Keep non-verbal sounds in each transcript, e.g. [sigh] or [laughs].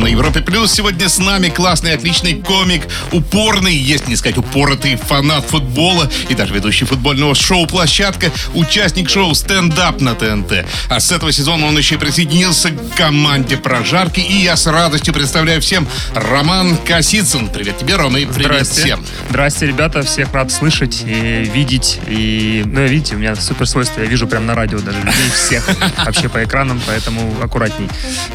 На Европе Плюс сегодня с нами классный, отличный комик, упорный, если не сказать упоротый фанат футбола и даже ведущий футбольного шоу «Площадка», участник шоу «Стендап» на ТНТ. А с этого сезона он еще и присоединился к команде «Прожарки». И я с радостью представляю всем Роман Косицын. Привет тебе, Рома, и привет Здрасте. всем. Здрасте, ребята. Всех рад слышать и видеть. И, ну, видите, у меня супер свойство. Я вижу прям на радио даже людей всех. Вообще по экранам, поэтому аккуратней.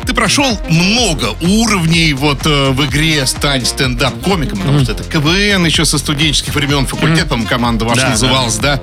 Ты прошел много уровней вот э, в игре «Стань стендап-комиком», потому что это КВН еще со студенческих времен, факультет, по-моему, команда ваша называлась, да?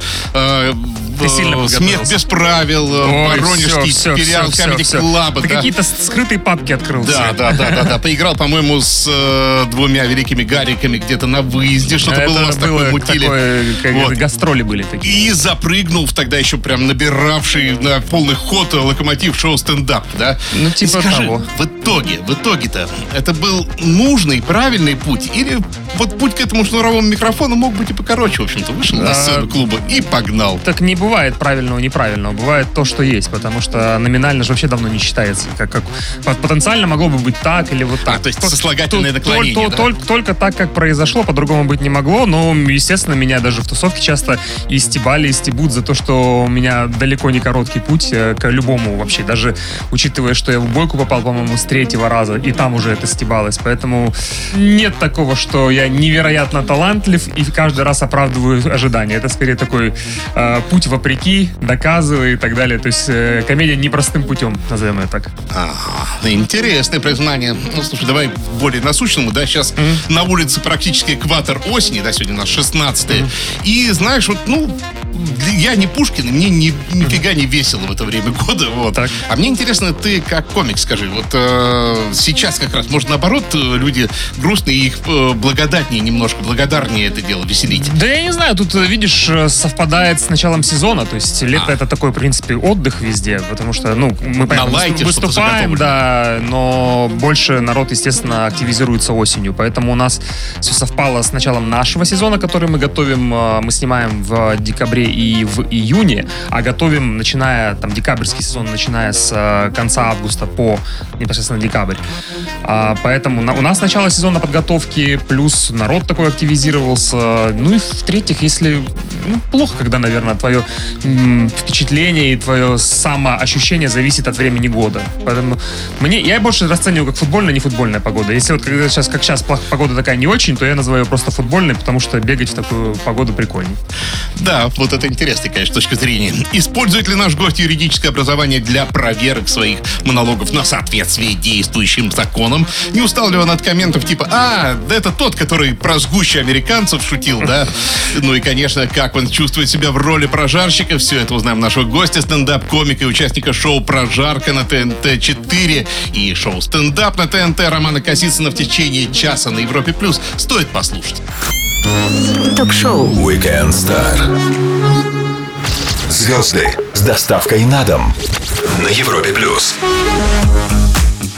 Ты э, сильно «Смех без правил», «Воронежский сериал Comedy. Club», Ты какие-то скрытые папки открыл. Да, да, да, да, да. Поиграл, по-моему, с э, двумя великими гариками где-то на выезде. Что-то было у вас такое мутили. гастроли были такие. И запрыгнул в тогда еще прям набиравший на полный ход локомотив шоу стендап, да? Ну, типа того. в итоге, в итоге-то, это был нужный, правильный путь? Или вот путь к этому шнуровому микрофону мог быть и покороче, в общем-то, вышел на А, сцену клуба и погнал. Так не бывает правильного и неправильного. Бывает то, что есть, потому что номинально же вообще давно не считается. Как, как пот- потенциально могло бы быть так или вот так. А, то есть То- сослагательное то- наклонение, то- да? только, только так, как произошло, по-другому быть не могло. Но, естественно, меня даже в тусовке часто и стебали, и стебут за то, что у меня далеко не короткий путь э, к любому вообще. Даже учитывая, что я в бойку попал, по-моему, с третьего раза, и там уже это стебалось. Поэтому нет такого, что я невероятно талантлив и каждый раз оправдываю ожидания. Это скорее такой э, путь вопреки, доказывай и так далее. То есть э, комедия непростым путем, назовем ее так. Ага, интересное признание. Ну, слушай, давай более насущному, да, сейчас на улице практически экватор осени, да, сегодня у нас 16 И знаешь, вот, ну, я не Пушкин, и мне ни, нифига не весело в это время года, вот. Так. А мне интересно, ты как комик, скажи, вот э, сейчас как раз, может, наоборот, э, люди грустные, их э, благодатнее немножко, благодарнее это дело веселить. Да я не знаю, тут, э, видишь, э, совпадает с началом сезона. То есть лето А. это такой, в принципе, отдых везде, потому что, ну, мы понятно, лайте выступаем, да, но больше народ, естественно, активизируется осенью. Поэтому у нас все совпало с началом нашего сезона, который мы готовим. Мы снимаем в декабре и в июне, а готовим, начиная, там, декабрьский сезон, начиная с э, конца августа по непосредственно декабрь. А, поэтому на- у нас начало сезона подготовки, плюс народ такой активизировался. Ну и в-третьих, если ну, плохо, когда, наверное, твое м, впечатление и твое самоощущение зависит от времени года. Поэтому мне я больше расцениваю как футбольная, не футбольная погода. Если вот когда сейчас, как сейчас, погода такая не очень, то я называю ее просто футбольной, потому что бегать в такую погоду прикольней. Да, вот это интересная, конечно, точка зрения. Использует ли наш гость юридическое образование для проверок своих монологов на соответствие действующим законам? Не устал ли он от комментов типа «А, да это тот, который про сгущи американцев шутил, да?» Ну и, конечно, как он чувствует себя в роли прожарщика, все это узнаем нашего гостя, стендап-комика и участника шоу «Прожарка» на ТНТ-4 и шоу «Стендап» на ТНТ Романа Косицына в течение часа на Европе+. плюс. Стоит послушать. Ток-шоу Weekend Star. Звезды с доставкой на дом на Европе плюс.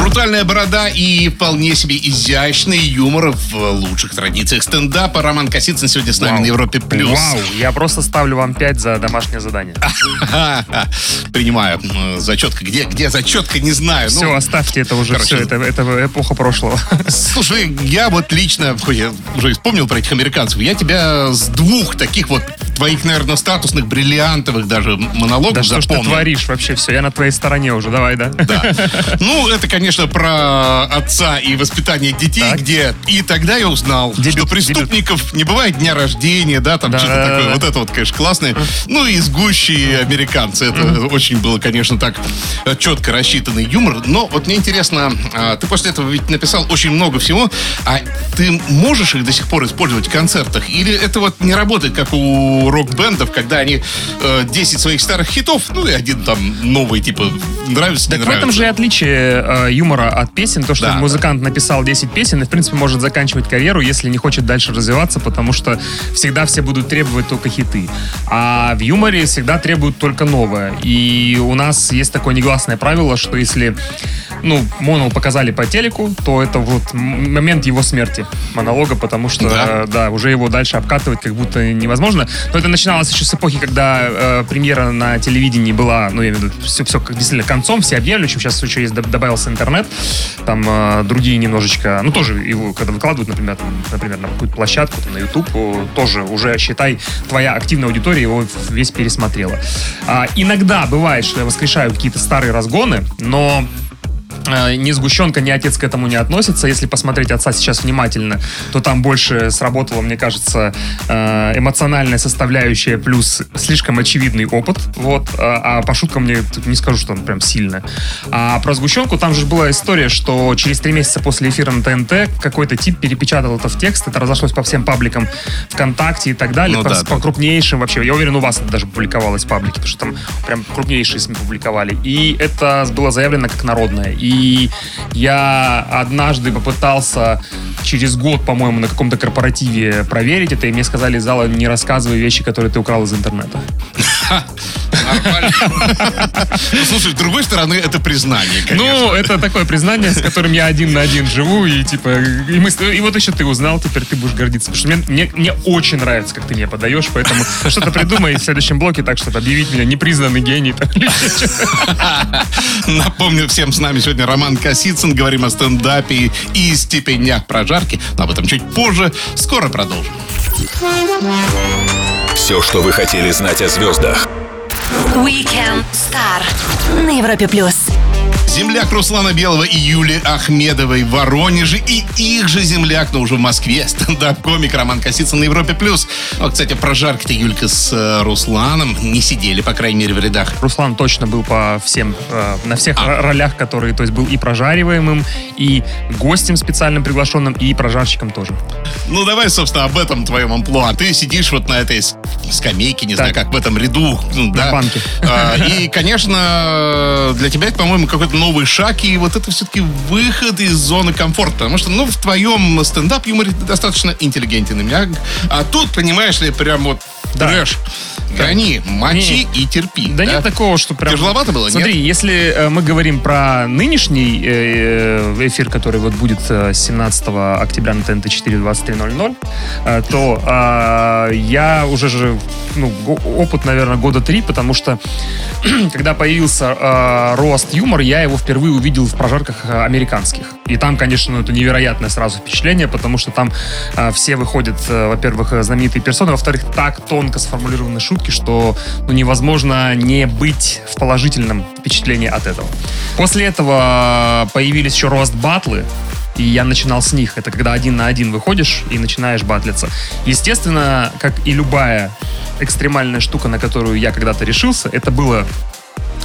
Брутальная борода и вполне себе изящный юмор в лучших традициях стендапа. Роман Косицын сегодня с нами Вау. на Европе+. плюс. Вау, я просто ставлю вам 5 за домашнее задание. [laughs] Принимаю. Зачетка. Где, где зачетка, не знаю. Ну, все, оставьте это уже, короче, все, это, это эпоха прошлого. [laughs] Слушай, я вот лично, я уже вспомнил про этих американцев, я тебя с двух таких вот твоих, наверное, статусных, бриллиантовых даже монологов Да что ж ты запомнил. творишь вообще, все, я на твоей стороне уже, давай, да? [laughs] Ну, это, конечно, про отца и воспитание детей, Так. где и тогда я узнал, Дебют, что преступников не бывает дня рождения, да, там Да, что-то такое. Вот это вот, конечно, классное. Ну и сгущие американцы. Это очень было, конечно, так э, четко рассчитанный юмор. Но вот мне интересно, а, ты после этого ведь написал очень много всего, а ты можешь их до сих пор использовать в концертах? Или это вот не работает, как у рок-бендов, когда они э, 10 своих старых хитов, ну и один там новый, типа, нравится, не Так в нравится. этом же отличие э, юмора от песен, то, что Да, музыкант написал 10 песен и, в принципе, может заканчивать карьеру, если не хочет дальше развиваться, потому что всегда все будут требовать только хиты. А в юморе всегда требуют только новое. И у нас есть такое негласное правило, что если ну, Монол показали по телеку, то это вот момент его смерти монолога, потому что, Да. э, да, уже его дальше обкатывать как будто невозможно. Но это начиналось еще с эпохи, когда э, премьера на телевидении была, ну, я имею в виду, все, все как действительно концом, всеобъемлющим. Сейчас еще есть, доб- добавился интернет, там э, другие немножечко, ну, тоже его, когда выкладывают, например, там, например, на какую-то площадку, там, на YouTube, тоже уже, считай, твоя активная аудитория его весь пересмотрела. А, иногда бывает, что я воскрешаю какие-то старые разгоны, но ни сгущенка, ни отец к этому не относятся. Если посмотреть отца сейчас внимательно, то там больше сработала, мне кажется, э, эмоциональная составляющая плюс слишком очевидный опыт. Вот. А а по шуткам мне не скажу, что он прям сильно. А про сгущенку там же была история, что через три месяца после эфира на ТНТ какой-то тип перепечатал это в текст, это разошлось по всем пабликам ВКонтакте и так далее, Ну по, да, по да. крупнейшим вообще. Я уверен, у вас это даже публиковалось в паблике, потому что там прям крупнейшие СМИ публиковали. И это было заявлено как народное. И я однажды попытался через год, по-моему, на каком-то корпоративе проверить это, и мне сказали из зала, не рассказывай вещи, которые ты украл из интернета. [laughs] Нормально. Ну, Слушай, с другой стороны, это признание, конечно. Ну, это такое признание, с которым я один на один живу, и типа, и, мы, и вот еще ты узнал, теперь ты будешь гордиться. Потому что мне, мне, мне очень нравится, как ты меня подаешь, поэтому что-то придумай в следующем блоке так, чтобы объявить меня непризнанный гений. Напомню всем, с нами сегодня Роман Косицын. Говорим о стендапе и степенях прожарки. Но об этом чуть позже. Скоро продолжим. Все, что вы хотели знать о звездах. Weekend Star на Европе плюс. Земляк Руслана Белого и Юли Ахмедовой в Воронеже и их же земляк, но уже в Москве, [laughs] стендап-комик Роман Косицын на Европе+. плюс. Вот, кстати, прожарки-то Юлька с э, Русланом не сидели, по крайней мере, в рядах. Руслан точно был по всем, э, на всех А. ро- ролях, которые, то есть был и прожариваемым, и гостем специальным приглашенным, и прожарщиком тоже. Ну, давай, собственно, об этом твоем амплуа. Ты сидишь вот на этой скамейке, не знаю, Так. как в этом ряду. ну, да. банке. А, И, конечно, для тебя это, по-моему, какой-то новый шаг, и вот это все-таки выход из зоны комфорта. Потому что, ну, в твоем стендап-юморе ты достаточно интеллигентен. А тут, понимаешь ли, прям вот Да. трэш. Гони, мочи и терпи. Да, нет такого, что прям... Тяжеловато было, Смотри, нет? если э, мы говорим про нынешний э, э, эфир, который вот будет э, 17 октября на ТНТ 4 23.00, э, то э, я уже же, ну, опыт, наверное, года три, потому что [clears throat] когда появился э, рост юмор, я его впервые увидел в прожарках американских. И там, конечно, ну, это невероятное сразу впечатление, потому что там э, все выходят, э, во-первых, знаменитые персоны, во-вторых, так тонко сформулированы шутки, что ну, невозможно не быть в положительном впечатлении от этого. После этого появились еще рост батлы, и я начинал с них. Это когда один на один выходишь и начинаешь батлиться. Естественно, как и любая экстремальная штука, на которую я когда-то решился, это было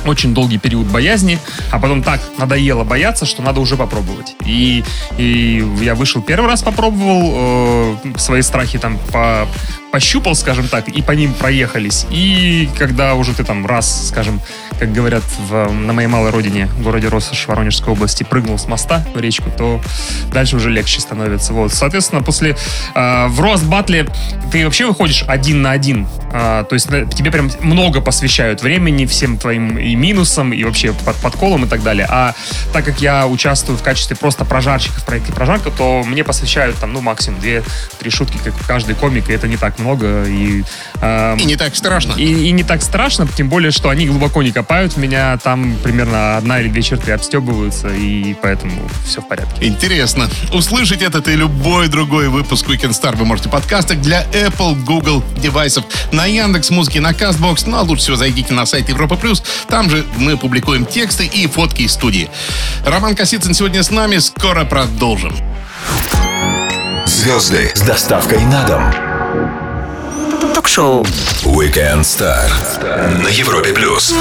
очень долгий период боязни, а потом так надоело бояться, что надо уже попробовать. И, и я вышел первый раз, попробовал, э, свои страхи там по, пощупал, скажем так, и по ним проехались. И когда уже ты там раз, скажем, как говорят в- на моей малой родине, в городе Россошь Воронежской области, прыгнул с моста в речку, то дальше уже легче становится. Вот. Соответственно, после э, в рост батле ты вообще выходишь один на один. А, то есть тебе прям много посвящают времени всем твоим и минусам, и вообще под, подколам и так далее. А так как я участвую в качестве просто прожарщика в проекте «Прожарка», то мне посвящают там, ну, максимум две-три шутки, как каждый комик, и это не так много. И, а, И не так страшно. и, и не так страшно, тем более, что они глубоко не копают в меня, там примерно одна или две черты обстебываются, и поэтому все в порядке. Интересно. Услышать этот и любой другой выпуск Weekend Star вы можете в подкастах для Apple, Google девайсов, на Яндекс Музыке, на Castbox. Ну, а лучше всего зайдите на сайт Европа Плюс. Там же мы публикуем тексты и фотки из студии. Роман Косицын сегодня с нами. Скоро продолжим. Звезды с доставкой на дом. Ток-шоу. Weekend Star на Европе плюс.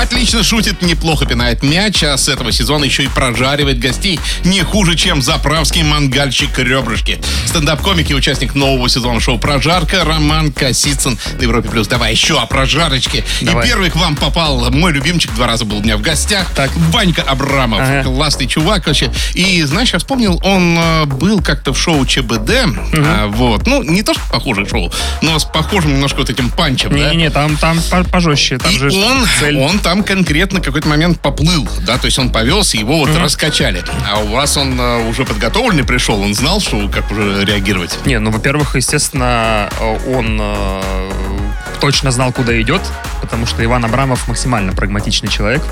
Отлично шутит, неплохо пинает мяч, а с этого сезона еще и прожаривает гостей не хуже, чем заправский мангальщик ребрышки. Стендап-комик и участник нового сезона шоу «Прожарка» Роман Косицын на Европе+. плюс. Давай еще о прожарочке. Давай. И первый к вам попал мой любимчик, два раза был у меня в гостях. Так. Ванька Абрамов. Ага. Классный чувак вообще. И, знаешь, я вспомнил, он э, был как-то в шоу ЧБД. а, вот. Ну, не то, что похожее шоу, но с похожим немножко вот этим панчем, да? Не-не-не, там, там по- пожестче, там И же он, цель. он там конкретно какой-то момент поплыл, да, то есть он повелся, его вот раскачали. А у вас он э, уже подготовленный пришел, он знал, что как уже реагировать? Не, ну, во-первых, естественно, э, он э, точно знал, куда идет, потому что Иван Абрамов максимально прагматичный человек.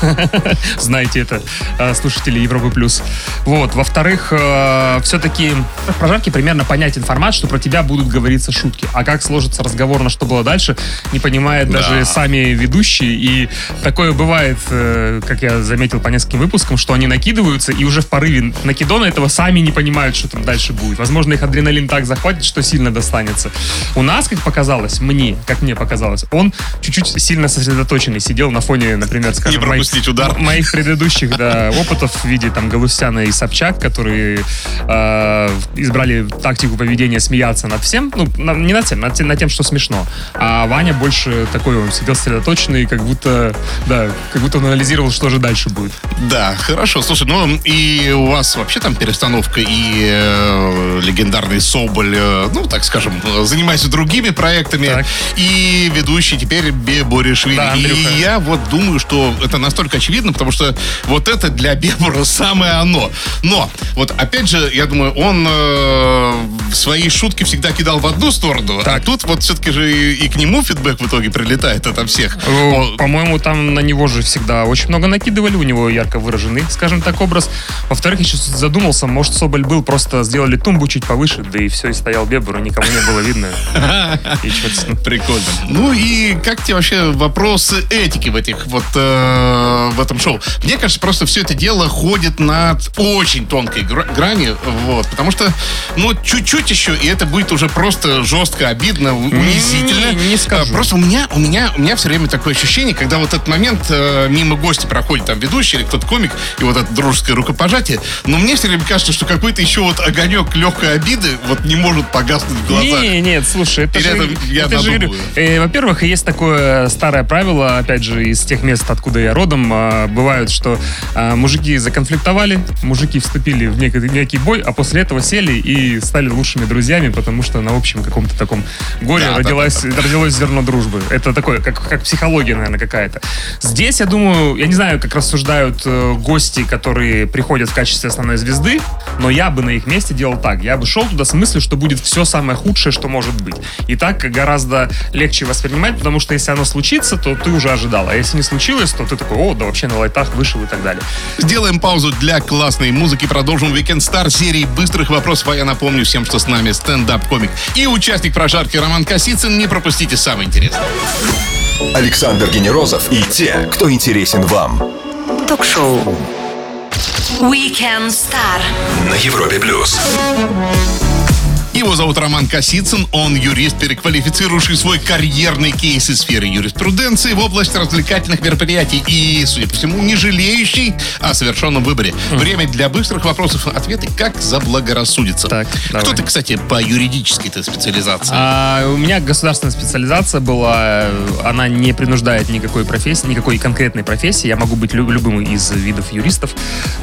[laughs] Знаете это, э, слушатели Европы Плюс. Вот. Во-вторых, э, все-таки в прожарке примерно понятен формат, что про тебя будут говориться шутки. А как сложится разговор, на что было дальше, не понимают Да. даже сами ведущие. И такое бывает, э, как я заметил по нескольким выпускам, что они накидываются и уже в порыве накидона этого сами не понимают, что там дальше будет. Возможно, их адреналин так захватит, что сильно достанется. У нас, как показалось, мне, как мне показалось, он чуть-чуть сильно сосредоточенный сидел на фоне, например, скажем, пропустить удар. мо- моих предыдущих да, [laughs] опытов в виде там Галустяна и Собчак, которые э, избрали тактику поведения смеяться над всем, ну, на- не над всем, над, тем- над тем, что смешно. А Ваня больше такой, он сидел сосредоточенный, как будто, да, как будто он анализировал, что же дальше будет. Да, хорошо. Слушай, ну и у вас вообще там перестановка и э, легендарный Соболь, э, ну, так скажем, занимается другими проектами. Так. И ведущий теперь Беборишвили. Да, и Андрюха. я вот думаю, что это настолько очевидно, потому что вот это для Бебора самое оно. Но, вот опять же, я думаю, он э, свои шутки всегда кидал в одну сторону, а Так. тут вот все-таки же и, и к нему фидбэк в итоге прилетает ото всех. Э, По-моему, там на него же всегда очень много накидывали, у него ярко выраженный, скажем так, образ. Во-вторых, я сейчас задумался, может, Соболь был, просто сделали тумбу чуть повыше, да и все, и стоял Бебер, и никому не было видно. [laughs] Прикольно. Ну и как тебе вообще вопросы этики в этих вот э, в этом шоу? Мне кажется, просто все это дело ходит над очень тонкой гра- грани, вот, потому что, ну, чуть-чуть еще, и это будет уже просто жестко, обидно, унизительно. не- не скажу. А, Просто у меня, у меня, у меня все время такое ощущение, когда вот этот момент э, мимо гости проходит там ведущий или кто-то комик, и вот это дружеское рукопожатие, но мне все время кажется, что какой-то еще вот огонек легкой обиды вот не может погаснуть в глазах. Не, нет, слушай, это Или же, это я это же, э, во-первых, есть такое старое правило, опять же, из тех мест, откуда я родом, а, бывают, что а, мужики законфликтовали, мужики вступили в некий, некий бой, а после этого сели и стали лучшими друзьями, потому что на общем каком-то таком горе Да, да, родилось, родилось зерно дружбы. Это такое, как, как психология, наверное, какая-то. Здесь, я думаю, я не знаю, как рассуждают э, гости, которые приходят в качестве основной звезды, но я бы на их месте делал так. Я бы шел туда с мыслью, что будет все самое худшее, что может быть. И так гораздо легче воспринимать, потому что если оно случится, то ты уже ожидал. А если не случилось, то ты такой, о, да вообще на лайтах вышел и так далее. Сделаем паузу для классной музыки. Продолжим Weekend Star серии быстрых вопросов. А я напомню всем, что с нами стендап-комик и участник прожарки Роман Косицын. Не пропустите самое интересное. Александр Генерозов и те, кто интересен вам. Ток-шоу. Weekend Star. На Европе плюс. Его зовут Роман Косицын. Он юрист, переквалифицировавший свой карьерный кейс из сферы юриспруденции в область развлекательных мероприятий и, судя по всему, не жалеющий о совершенном выборе. Время для быстрых вопросов и ответы, как заблагорассудится. Так, Кто давай. ты, кстати, по юридической-то специализации? А, у меня государственная специализация была, она не принуждает никакой профессии, никакой конкретной профессии. Я могу быть лю- любым из видов юристов,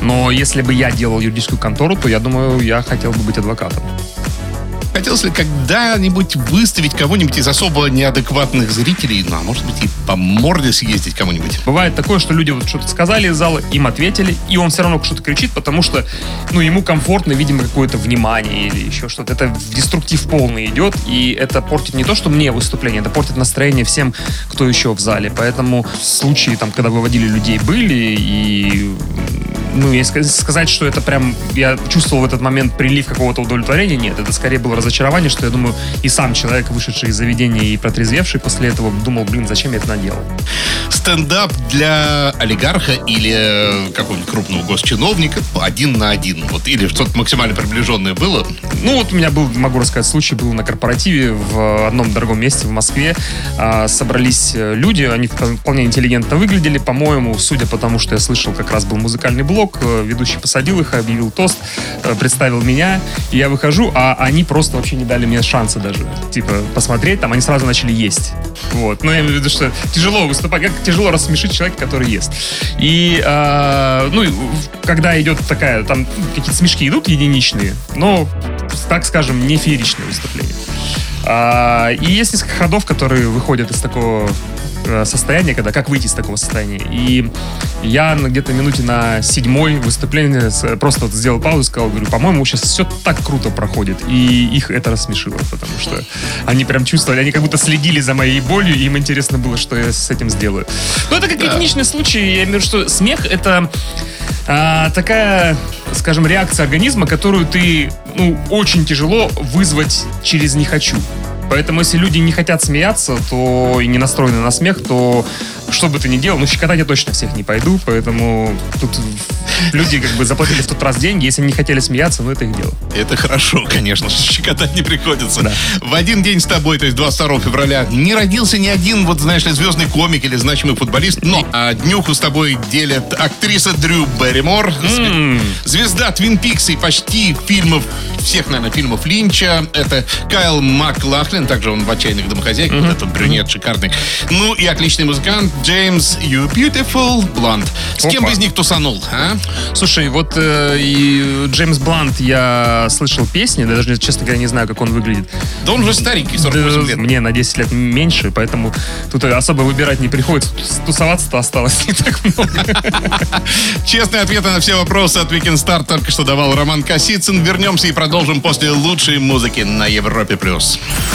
но если бы я делал юридическую контору, то я думаю, я хотел бы быть адвокатом. Хотелось ли когда-нибудь выставить кого-нибудь из особо неадекватных зрителей, ну, а может быть, и по морде съездить кому-нибудь? Бывает такое, что люди вот что-то сказали из зала, им ответили, и он все равно что-то кричит, потому что, ну, ему комфортно, видимо, какое-то внимание или еще что-то. Это деструктив полный идет, и это портит не то, что мне выступление, это портит настроение всем, кто еще в зале. Поэтому случаи, там, когда выводили людей, были, и ну, если сказать, что это прям, я чувствовал в этот момент прилив какого-то удовлетворения, нет, это скорее было разочарование, что я думаю, и сам человек, вышедший из заведения и протрезвевший после этого, думал, блин, зачем я это наделал? Стендап для олигарха или э, какого-нибудь крупного госчиновника один на один. Вот, или что-то максимально приближенное было. Ну, вот у меня был, могу рассказать, случай был на корпоративе в одном дорогом месте в Москве. А, собрались э, люди, они вполне интеллигентно выглядели, по-моему, судя по тому, что я слышал, как раз был музыкальный блок, э, ведущий посадил их, объявил тост, э, представил меня, и я выхожу, а они просто вообще не дали мне шанса даже, типа, посмотреть, там они сразу начали есть. Вот. Но я имею в виду, что тяжело выступать, как тяжело рассмешить человека, который ест. И, а, ну, когда идет такая, там какие-то смешки идут единичные, но, так скажем, не фееричное выступление. А, и есть несколько ходов, которые выходят из такого э, состояния, когда как выйти из такого состояния. И я где-то минуте на седьмой выступление просто вот сделал паузу и сказал, говорю, по-моему, сейчас все так круто проходит. И их это рассмешило, потому что они прям чувствовали, они как будто следили за моей болью, и им интересно было, что я с этим сделаю. Но это как единичный случай. Я имею в виду, что смех это а, такая, скажем, реакция организма, которую ты, ну, очень тяжело вызвать через «не хочу». Поэтому, если люди не хотят смеяться, то и не настроены на смех, то что бы ты ни делал, ну, щекотать я точно всех не пойду, поэтому тут люди как бы заплатили в тот раз деньги, если не хотели смеяться, ну, это их дело. Это хорошо, конечно, что щекотать не приходится. Да. В один день с тобой, то есть 22 февраля, не родился ни один, вот знаешь ли, звездный комик или значимый футболист, но а, днюху с тобой делят актриса Дрю Берримор, зве- звезда Твин Пикс и почти фильмов, всех, наверное, фильмов Линча, это Кайл Маклахлин, также он в «Отчаянных домохозяйках», вот этот брюнет шикарный. Ну и отличный музыкант Джеймс You Beautiful Blonde. С кем Опа. бы из них тусанул, а? Слушай, вот э, и Джеймс Блант, я слышал песни, да, даже, честно говоря, не знаю, как он выглядит. Да он уже старенький, 48 Да, лет. Мне на 10 лет меньше, поэтому тут особо выбирать не приходится. Тусоваться-то осталось не так много. [laughs] Честные ответы на все вопросы от Weekend Star только что давал Роман Косицын. Вернемся и продолжим после лучшей музыки на Европе+. плюс.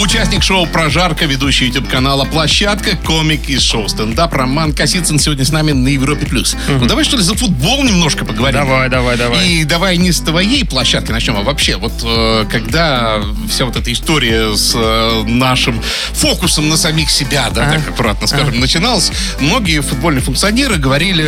Участник шоу «Прожарка», ведущий YouTube-канала «Площадка», комик из шоу «Стендап» Роман Косицын сегодня с нами на Европе+. плюс. Ну давай что ли за футбол немножко поговорим. Давай, давай, давай. И давай не с твоей площадки начнем, а вообще, вот э, когда вся вот эта история с э, нашим фокусом на самих себя, да, А. так аккуратно скажем, начиналась, многие футбольные функционеры говорили,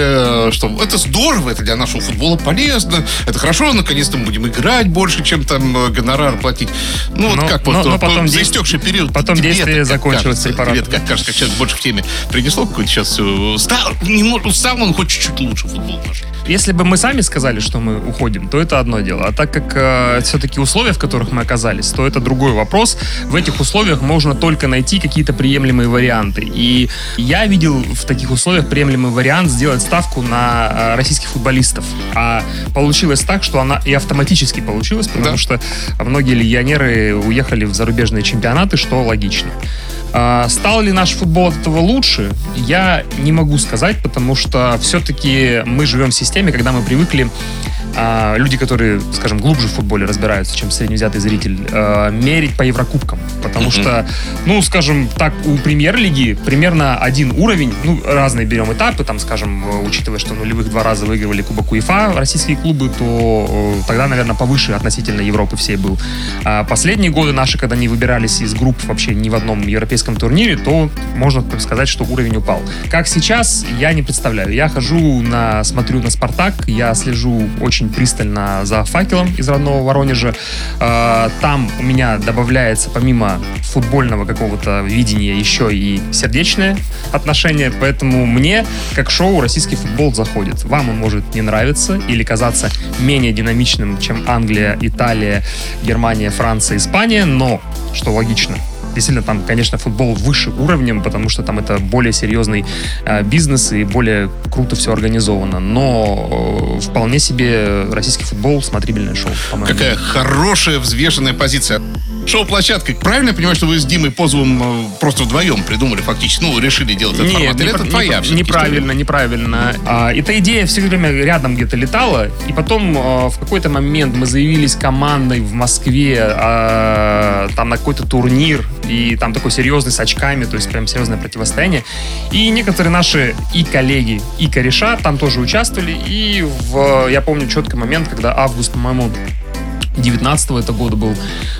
э, что это здорово, это для нашего футбола полезно, это хорошо, наконец-то мы будем играть больше, чем там гонорар платить. Ну вот Но- как вот но- но э, потом за истекший период. потом тебе действие это закончилось кажется? препаратом. Тебе это как кажется, как человек больше в теме принесло какой-то сейчас... э, Стал, немного, стал он хоть чуть-чуть лучше футбол наш. Если бы мы сами сказали, что мы уходим, то это одно дело. А так как все-таки условия, в которых мы оказались, то это другой вопрос. В этих условиях можно только найти какие-то приемлемые варианты. И я видел в таких условиях приемлемый вариант сделать ставку на э, российских футболистов. А получилось так, что она и автоматически получилась, потому Да. что многие легионеры уехали в зарубежные чемпионаты, что логично. А, Стал ли наш футбол от этого лучше? Я не могу сказать, потому что все-таки мы живем в системе, когда мы привыкли а, люди, которые, скажем, глубже в футболе разбираются, чем средневзятый зритель, а, мерить по Еврокубкам. Потому что, ну, скажем так, у премьер-лиги примерно один уровень, ну, разные берем этапы, там, скажем, э, учитывая, что нулевых два раза выигрывали Кубок УЕФА российские клубы, то э, тогда, наверное, повыше относительно Европы всей был. А последние годы наши, когда не выбирались из групп вообще ни в одном европейском турнире, то можно сказать, что уровень упал. Как сейчас, я не представляю. Я хожу на, смотрю на Спартак, я слежу очень пристально за факелом из родного Воронежа. А, Там у меня добавляется помимо футбольного какого-то видения еще и сердечное отношение, поэтому мне, как шоу, российский футбол заходит. Вам он может не нравиться или казаться менее динамичным, чем Англия, Италия, Германия, Франция, Испания, но, что логично, Действительно, там, конечно, футбол выше уровнем, потому что там это более серьезный э, бизнес и более круто все организовано. Но э, вполне себе российский футбол смотрибельное шоу, по-моему. Какая хорошая, взвешенная позиция. Шоу-площадка. Правильно я понимаю, что вы с Димой Позовым э, просто вдвоем придумали фактически? Ну, решили делать этот Нет, формат? Или непра- это твоя непра- всё-таки неправильно, неправильно. А, эта идея все время рядом где-то летала, и потом а, в какой-то момент мы заявились командой в Москве а, там на какой-то турнир, и там такой серьезный с очками, то есть прям серьезное противостояние. И некоторые наши и коллеги, и кореша там тоже участвовали, и в, я помню четкий момент, когда август, по-моему, 19 это года был.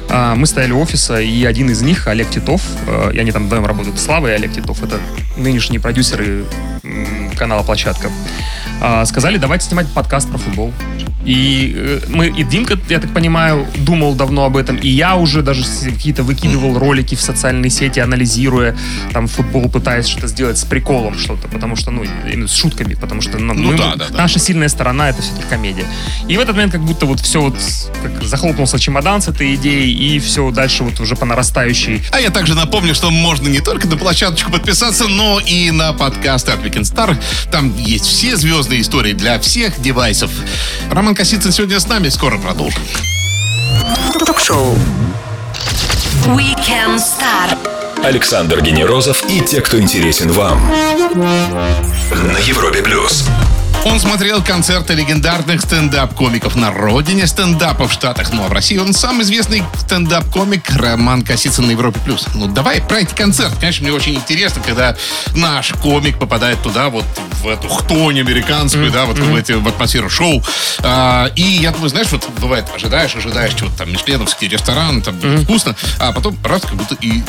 А, Мы стояли у офиса, и один из них, Олег Титов, э, и они там вдвоем работают, Слава и Олег Титов, это нынешние продюсеры канала «Площадка», а, сказали, давайте снимать подкаст про футбол. И э, мы, и Димка, я так понимаю, думал давно об этом, и я уже даже какие-то выкидывал ролики в социальные сети, анализируя там футбол, пытаясь что-то сделать с приколом что-то, потому что, ну, с шутками, потому что ну, Ну мы- да, да, да. наша сильная сторона это все-таки комедия. И в этот момент как будто вот все вот как захлопнулся чемодан с этой идеей, и все дальше вот уже по нарастающей. А я также напомню, что можно не только на площадочку подписаться, но и на подкаст от Weekend Star. Там есть все звездные истории для всех девайсов. Роман Косицын сегодня с нами, скоро продолжим. Ток-шоу. Weekend Star. Александр Генерозов и те, кто интересен вам. На Европе плюс. Он смотрел концерты легендарных стендап-комиков на родине стендапа в Штатах. Ну а в России он самый известный стендап-комик Роман Косицын на Европе+. плюс. Ну давай про эти концерты. Конечно, мне очень интересно, когда наш комик попадает туда, вот в эту хтонь американскую, mm-hmm. да, вот mm-hmm. в, эти, в атмосферу шоу. А, и я думаю, знаешь, вот бывает, ожидаешь, ожидаешь чего-то там, мишленовский ресторан, там mm-hmm. вкусно, а потом раз, как будто и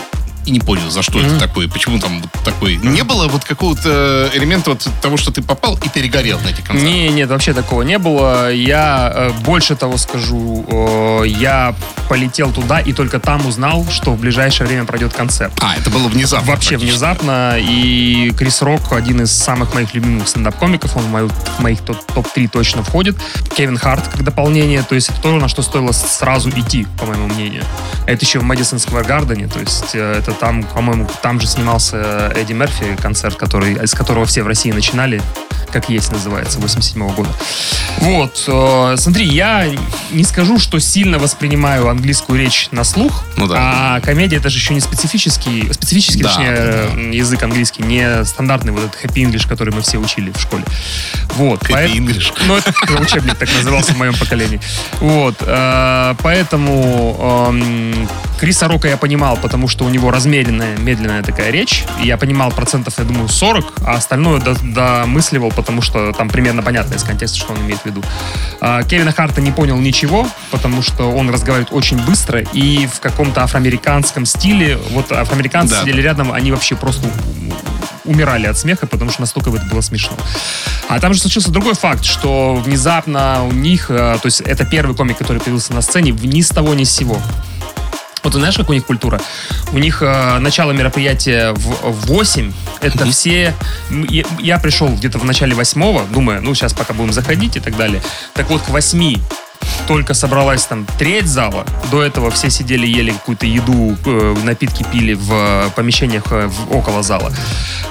и не понял, за что mm-hmm. это такое, почему там вот такой. Не было вот какого-то элемента вот того, что ты попал и перегорел на эти концерты? Не, нет, вообще такого не было. Я э, больше того скажу, э, я полетел туда и только там узнал, что в ближайшее время пройдет концерт. А, это было внезапно. Вообще внезапно. И Крис Рок один из самых моих любимых стендап-комиков, он в моих, в моих топ-3 точно входит. Кевин Харт как дополнение, то есть это то, на что стоило сразу идти, по моему мнению. Это еще в Мэдисон Сквер Гардене, то есть э, там, по-моему, там же снимался Эдди Мерфи, концерт, который, из которого все в России начинали как есть называется, 87 -го года. Вот, э, смотри, я не скажу, что сильно воспринимаю английскую речь на слух, ну, да. а комедия это же еще не специфический, специфический, да, точнее, да. язык английский, не стандартный вот этот happy English, который мы все учили в школе. Вот. Happy поэт... English. [laughs] Ну, это учебник так назывался в моем поколении. Вот, э, поэтому э, Криса Рока я понимал, потому что у него размеренная, медленная такая речь, и я понимал процентов, я думаю, 40, а остальное домысливал, потому что там примерно понятно из контекста, что он имеет в виду. А, Кевина Харта не понял ничего, потому что он разговаривает очень быстро и в каком-то афроамериканском стиле. Вот афроамериканцы да. сидели рядом, они вообще просто умирали от смеха, потому что настолько это было смешно. А там же случился другой факт, что внезапно у них, э, то есть это первый комик, который появился на сцене, ни с того ни с сего. Вот знаешь, как у них культура? У них э, начало мероприятия в 8. Это все... Я, я пришел где-то в начале восьмого, думаю, ну, сейчас пока будем заходить и так далее. Так вот, к восьми только собралась там треть зала. До этого все сидели, ели какую-то еду, э, напитки пили в помещениях э, в, около зала.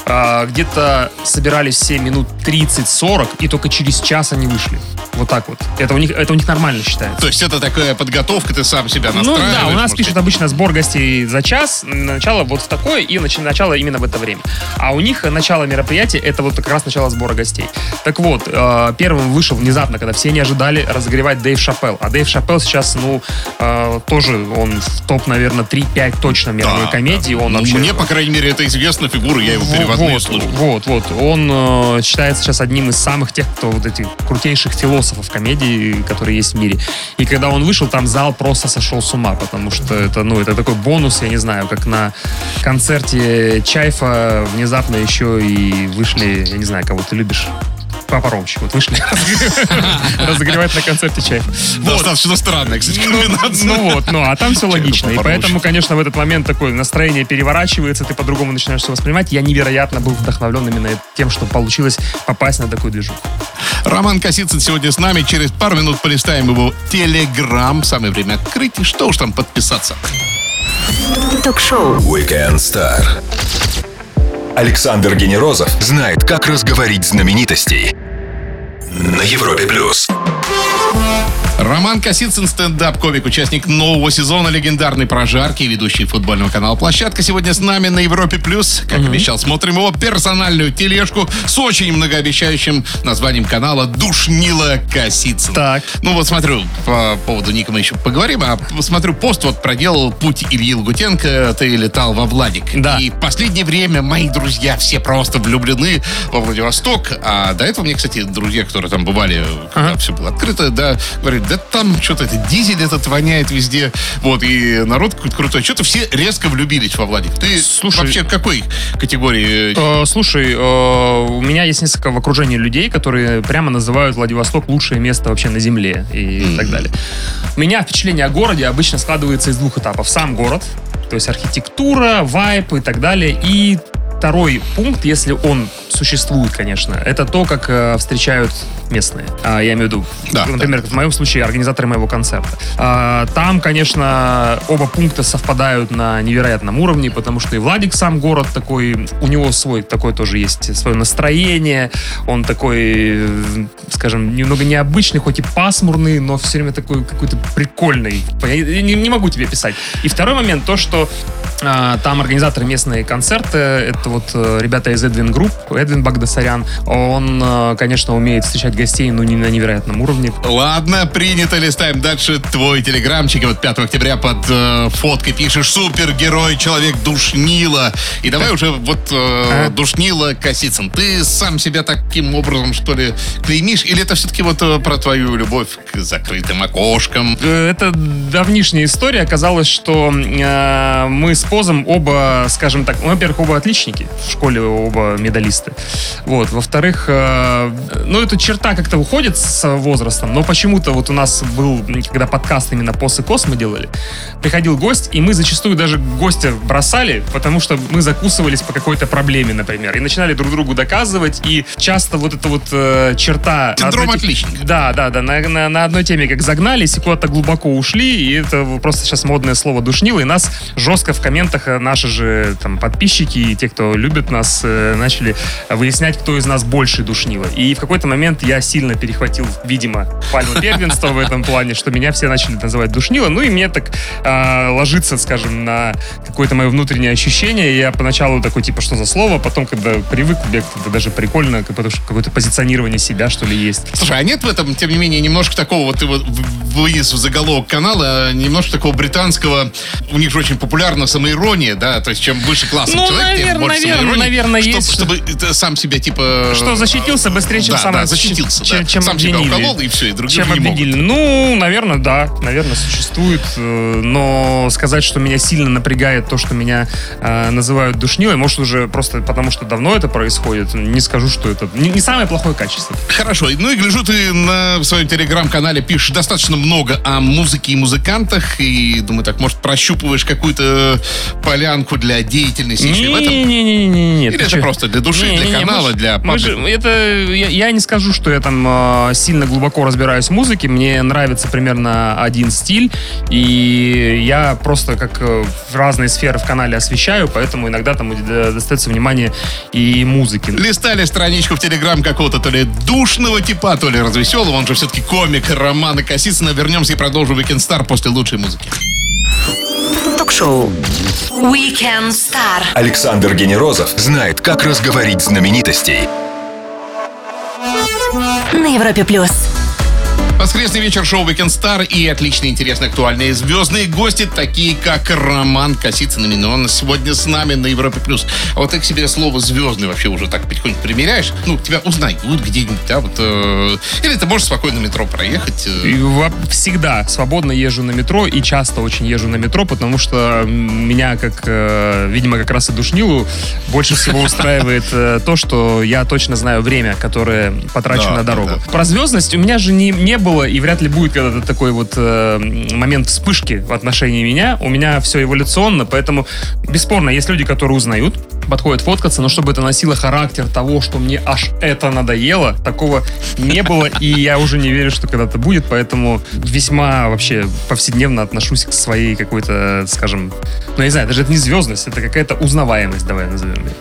А, где-то собирались все минут 30-40, и только через час они вышли. Вот так вот. Это у них, это у них нормально считается. То есть это такая подготовка, ты сам себя настраиваешь? Ну да, у нас пишет обычно сбор гостей за час, начало вот в такое и начало именно в это время. А у них начало мероприятия, это вот как раз начало сбора гостей. Так вот, э, первым вышел внезапно, когда все не ожидали разогревать Дэйв Шапел. А Дэйв Шапел сейчас, ну, э, тоже он в топ, наверное, 3-5 точно мировой да, комедии. Да. Он ну, вообще... Мне, по крайней мере, это известна фигура, я его переводные вот, слушаю. Вот, вот. Он э, считается сейчас одним из самых тех, кто вот этих крутейших философов комедии, которые есть в мире. И когда он вышел, там зал просто сошел с ума, потому что это, ну, это такой бонус, я не знаю, как на концерте Чайфа внезапно еще и вышли, я не знаю, кого ты любишь, Папа Ромчик. Вот вышли [laughs] разогревать на концерте чай. Достаточно странная, кстати, ну, комбинация. Ну вот, ну, а там все логично. И поэтому, конечно, в этот момент такое настроение переворачивается, ты по-другому начинаешь все воспринимать. Я невероятно был вдохновлен именно тем, что получилось попасть на такую движуху. Роман Косицын сегодня с нами. Через пару минут полистаем его телеграм. Самое время открыть. И что уж там подписаться. Ток-шоу. Weekend Star. Александр Генерозов знает, как разговорить знаменитостей на Европе плюс. Роман Косицын, стендап-комик, участник нового сезона легендарной прожарки, ведущий футбольного канала «Площадка». Сегодня с нами на Европе+. плюс. Как угу. обещал, смотрим его персональную тележку с очень многообещающим названием канала «Душнила Косицын». Так. Ну вот смотрю, по поводу ника мы еще поговорим, а смотрю, пост вот проделал путь Ильи Лагутенко, ты летал во Владик. Да. И в последнее время мои друзья все просто влюблены во Владивосток. А до этого мне, кстати, друзья, которые там бывали, когда ага. все было открыто, да, говорят, да там что-то это дизель этот воняет везде. Вот, и народ какой-то крутой. Что-то все резко влюбились во Владик. Ты слушай, вообще в какой категории? Э, слушай, э, у меня есть несколько в окружении людей, которые прямо называют Владивосток лучшее место вообще на Земле и mm-hmm. так далее. У меня впечатление о городе обычно складывается из двух этапов. Сам город, то есть архитектура, вайп и так далее, и второй пункт, если он существует, конечно. Это то, как э, встречают местные. А, я имею в виду, Да, например, в моем случае организаторы моего концерта. А, там, конечно, оба пункта совпадают на невероятном уровне, потому что и Владик сам город такой, у него свой такой тоже есть свое настроение, он такой, скажем, немного необычный, хоть и пасмурный, но все время такой какой-то прикольный. Я не, не могу тебе писать. И второй момент, то, что а, там организаторы местные концерты, это вот э, ребята из Edwin Group, Эдвин Багдасарян, он, э, конечно, умеет встречать гостей, ну, не на невероятном уровне. Ладно, принято, листаем дальше твой телеграмчик. И вот 5 октября под э, фоткой пишешь «Супергерой, человек Душнила». И давай уже вот э, А? Душнила Косицын. Ты сам себя таким образом, что ли, клеймишь? Или это все-таки вот э, про твою любовь к закрытым окошкам? Э, Это давнишняя история. Оказалось, что э, мы с Позом оба, скажем так, ну, во-первых, оба отличники. В школе оба медалисты. Вот. Во-вторых, э, ну, эта черта как-то уходит с возрастом, но почему-то вот у нас был, когда подкаст именно и Кос мы делали, приходил гость, и мы зачастую даже гостя бросали, потому что мы закусывались по какой-то проблеме, например, и начинали друг другу доказывать, и часто вот эта вот э, черта... Синдром одной- отличника. Да, да, да, на, на- на одной теме как загнались и куда-то глубоко ушли, и это просто сейчас модное слово душнило, и нас жестко в комментах э, наши же там подписчики и те, кто любит нас, э, начали выяснять, кто из нас больше душнило. И в какой-то момент я сильно перехватил, видимо, пальму первенства в этом плане, что меня все начали называть душнило, ну и мне так а, ложится, скажем, на какое-то мое внутреннее ощущение. Я поначалу такой, типа, что за слово, потом, когда привык, мне как-то даже прикольно, как- потому что какое-то позиционирование себя, что ли, есть. Слушай, а нет в этом, тем не менее, немножко такого, вот ты вот вынес в заголовок канала, а, немножко такого британского, у них же очень популярна самоирония, да, то есть чем выше классом Ну, человек, тем навер- больше наверно, самоиронии, наверное, чтоб- есть. Чтобы сам себя, типа... Что защитился быстрее, чем да, сам да, защитился, чем, да. чем сам себя обвинили. уколол, и все, и другие чем могут. обвинили. Ну, наверное, да. Наверное, существует. э, Но сказать, что меня сильно напрягает то, что меня э, называют душнилой, может, уже просто потому, что давно это происходит, не скажу, что это не, не самое плохое качество. Хорошо, ну и гляжу, ты на своем телеграм-канале пишешь достаточно много о музыке и музыкантах, и, думаю, так, может, прощупываешь какую-то полянку для деятельности еще в этом? Не-не-не-не. Или это просто для души, для канала, для мы же- это я, я не скажу, что я там э, сильно глубоко разбираюсь в музыке. Мне нравится примерно один стиль, и я просто как э, в разные сферы в канале освещаю, поэтому иногда там э, достается внимание и музыке. Листали страничку в Телеграм какого-то то ли душного типа, то ли развеселого. Он же все-таки комик Романа Косицына. Вернемся и продолжим Weekend Star после лучшей музыки. Ток-шоу. Weekend Star. Александр Генерозов знает, как разговорить знаменитостей. На Европе плюс. Воскресный вечер шоу Weekend Star и отличные, интересные, актуальные звездные гости, такие как Роман Косицын. Именно он сегодня с нами на Европе+. плюс. А вот ты к себе слово «звездный» вообще уже так потихоньку примеряешь? Ну, тебя узнают где-нибудь, да, вот... э, или ты можешь спокойно метро проехать. э, И во- всегда свободно езжу на метро и часто очень езжу на метро, потому что меня, как, э, видимо, как раз и душнилу, больше всего [laughs] устраивает э, то, что я точно знаю время, которое потрачу Да, на да, дорогу. да. Про звездность у меня же не, не было и вряд ли будет когда-то такой вот э, момент вспышки в отношении меня. У меня все эволюционно, поэтому бесспорно есть люди, которые узнают, подходят фоткаться, но чтобы это носило характер того, что мне аж это надоело, такого не было, и я уже не верю, что когда-то будет, поэтому весьма вообще повседневно отношусь к своей какой-то, скажем, ну, я не знаю, даже это не звездность, это какая-то узнаваемость, давай назовем ее.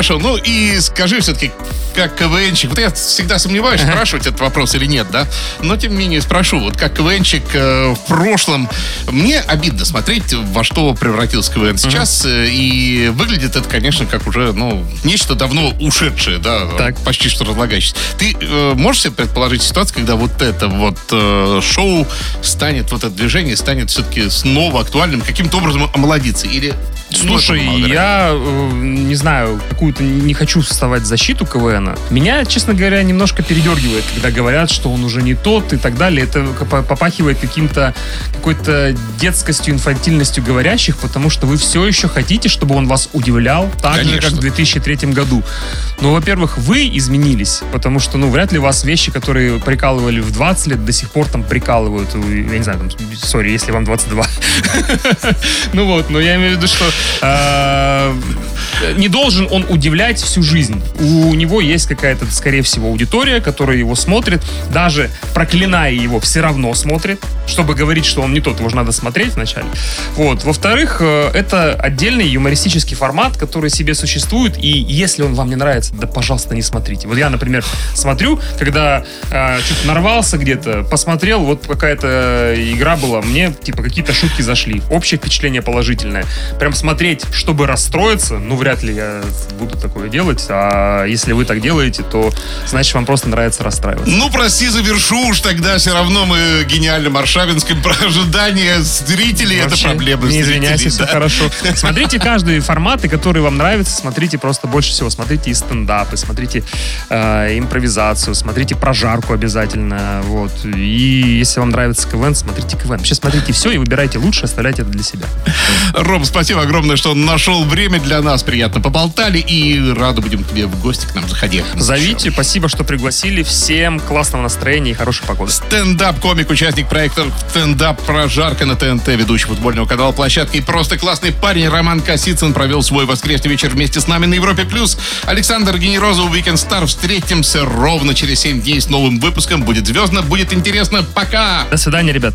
Хорошо, ну и скажи все-таки, как КВНчик, вот я всегда сомневаюсь, спрашивать этот вопрос или нет, да, но тем не менее спрошу, вот как КВНчик э, в прошлом, мне обидно смотреть, во что превратился КВН сейчас, э, и выглядит это, конечно, как уже, ну, нечто давно ушедшее, да, Так. почти что разлагающееся. Ты э, можешь себе предположить ситуацию, когда вот это вот э, шоу станет, вот это движение станет все-таки снова актуальным, каким-то образом омолодиться, или... Слушай, я э, не знаю, какую-то не хочу вставать в защиту КВН. Меня, честно говоря, немножко передергивает, когда говорят, что он уже не тот и так далее. Это по- попахивает каким-то какой-то детскостью, инфантильностью говорящих, потому что вы все еще хотите, чтобы он вас удивлял так же, Конечно. как в 2003 году. Ну, во-первых, вы изменились, потому что, ну, вряд ли вас вещи, которые прикалывали в 20 лет, до сих пор там прикалывают. Я не знаю, там, сори, если вам 22. [laughs] Ну вот, но я имею в виду, что Um. Не должен он удивлять всю жизнь. У него есть какая-то, скорее всего, аудитория, которая его смотрит, даже проклиная его, все равно смотрит, чтобы говорить, что он не тот, его же надо смотреть вначале. Вот. Во-вторых, э, это отдельный юмористический формат, который себе существует, и если он вам не нравится, да, пожалуйста, не смотрите. Вот я, например, смотрю, когда э, что-то нарвался где-то, посмотрел, вот какая-то игра была, мне, типа, какие-то шутки зашли. Общее впечатление положительное. Прям смотреть, чтобы расстроиться, ну, вряд ли я буду такое делать, а если вы так делаете, то, значит, вам просто нравится расстраиваться. Ну, прости, завершу уж тогда все равно мы гениальным Аршавинским про ожидание зрителей. Вообще, это проблема Не извиняйся, все да. хорошо. Смотрите каждый форматы, которые вам нравятся, смотрите просто больше всего. Смотрите и стендапы, смотрите э, импровизацию, смотрите прожарку обязательно. Вот. И если вам нравится КВН, смотрите КВН. Вообще смотрите все и выбирайте лучше, оставляйте это для себя. Ром, спасибо огромное, что нашел время для нас. Приятно поболтали и рады будем тебе в гости к нам заходи. Зовите, спасибо, что пригласили. Всем классного настроения и хорошей погоды. Стендап-комик, участник проекта «Стендап Прожарка» на ТНТ, ведущий футбольного канала «Площадки» и просто классный парень Роман Косицын провел свой воскресный вечер вместе с нами на Европе+. плюс. Александр Генерозов, Weekend Star. Встретимся ровно через 7 дней с новым выпуском. Будет звездно, будет интересно. Пока! До свидания, ребят.